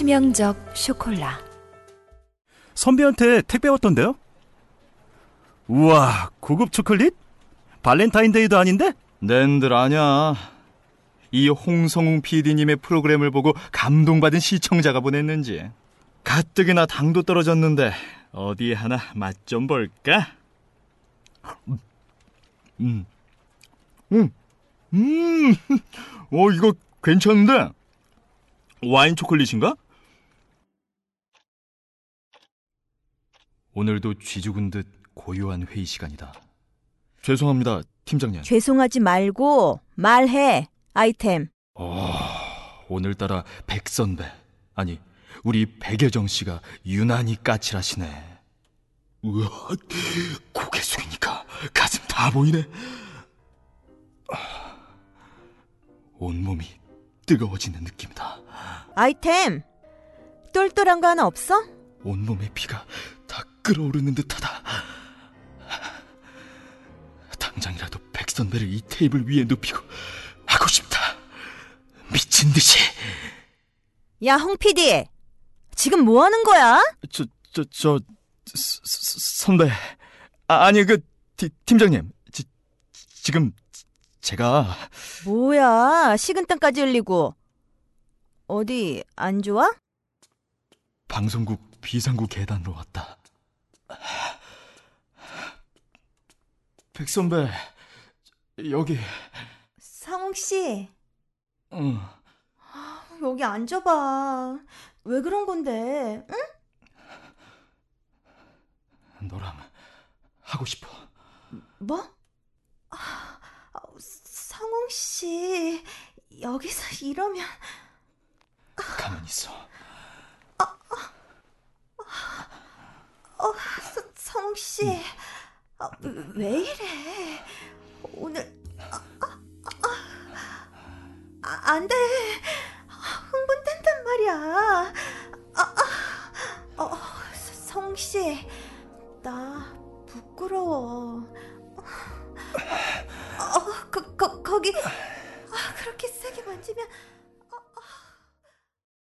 치명적 쇼콜라. 선배한테 택배 왔던데요? 우와, 고급 초콜릿? 발렌타인데이도 아닌데? 낸들 아냐. 이 홍성웅 PD님의 프로그램을 보고 감동받은 시청자가 보냈는지. 가뜩이나 당도 떨어졌는데 어디 하나 맛 좀 볼까? 음, 음, 음, 음. 어 이거 괜찮은데? 와인 초콜릿인가? 오늘도 쥐 죽은 듯 고요한 회의 시간이다. 죄송합니다, 팀장님. 죄송하지 말고 말해. 아이템. 어, 오늘따라 백선배, 아니, 우리 백여정 씨가 유난히 까칠하시네. 우와, 고개 숙이니까 가슴 다 보이네. 아, 온몸이 뜨거워지는 느낌이다. 아이템. 똘똘한 거 하나 없어? 온몸의 피가 다 끓어오르는 듯하다. 당장이라도 백선배를 이 테이블 위에 눕히고 하고 싶다. 미친 듯이. 야, 홍 PD. 지금 뭐 하는 거야? 저, 저, 저, 서, 서, 선배. 아, 아니, 그, 티, 팀장님. 지, 지금, 제가. 뭐야, 식은땀까지 흘리고. 어디, 안 좋아? 방송국 비상구 계단으로 왔다. 백선배, 여기. 상홍 씨, 응. 여기 앉아봐. 왜 그런 건데? 응? 너랑 하고 싶어. 뭐? 아, 상홍 씨, 여기서 이러면 가만히 있어. 어, 서, 성웅 씨, 아, 왜 이래? 오늘 아, 아, 아, 안 돼. 흥분된단 말이야. 아, 아, 어, 성웅 씨, 나 부끄러워. 어, 거, 거, 거기 아, 그렇게 세게 만지면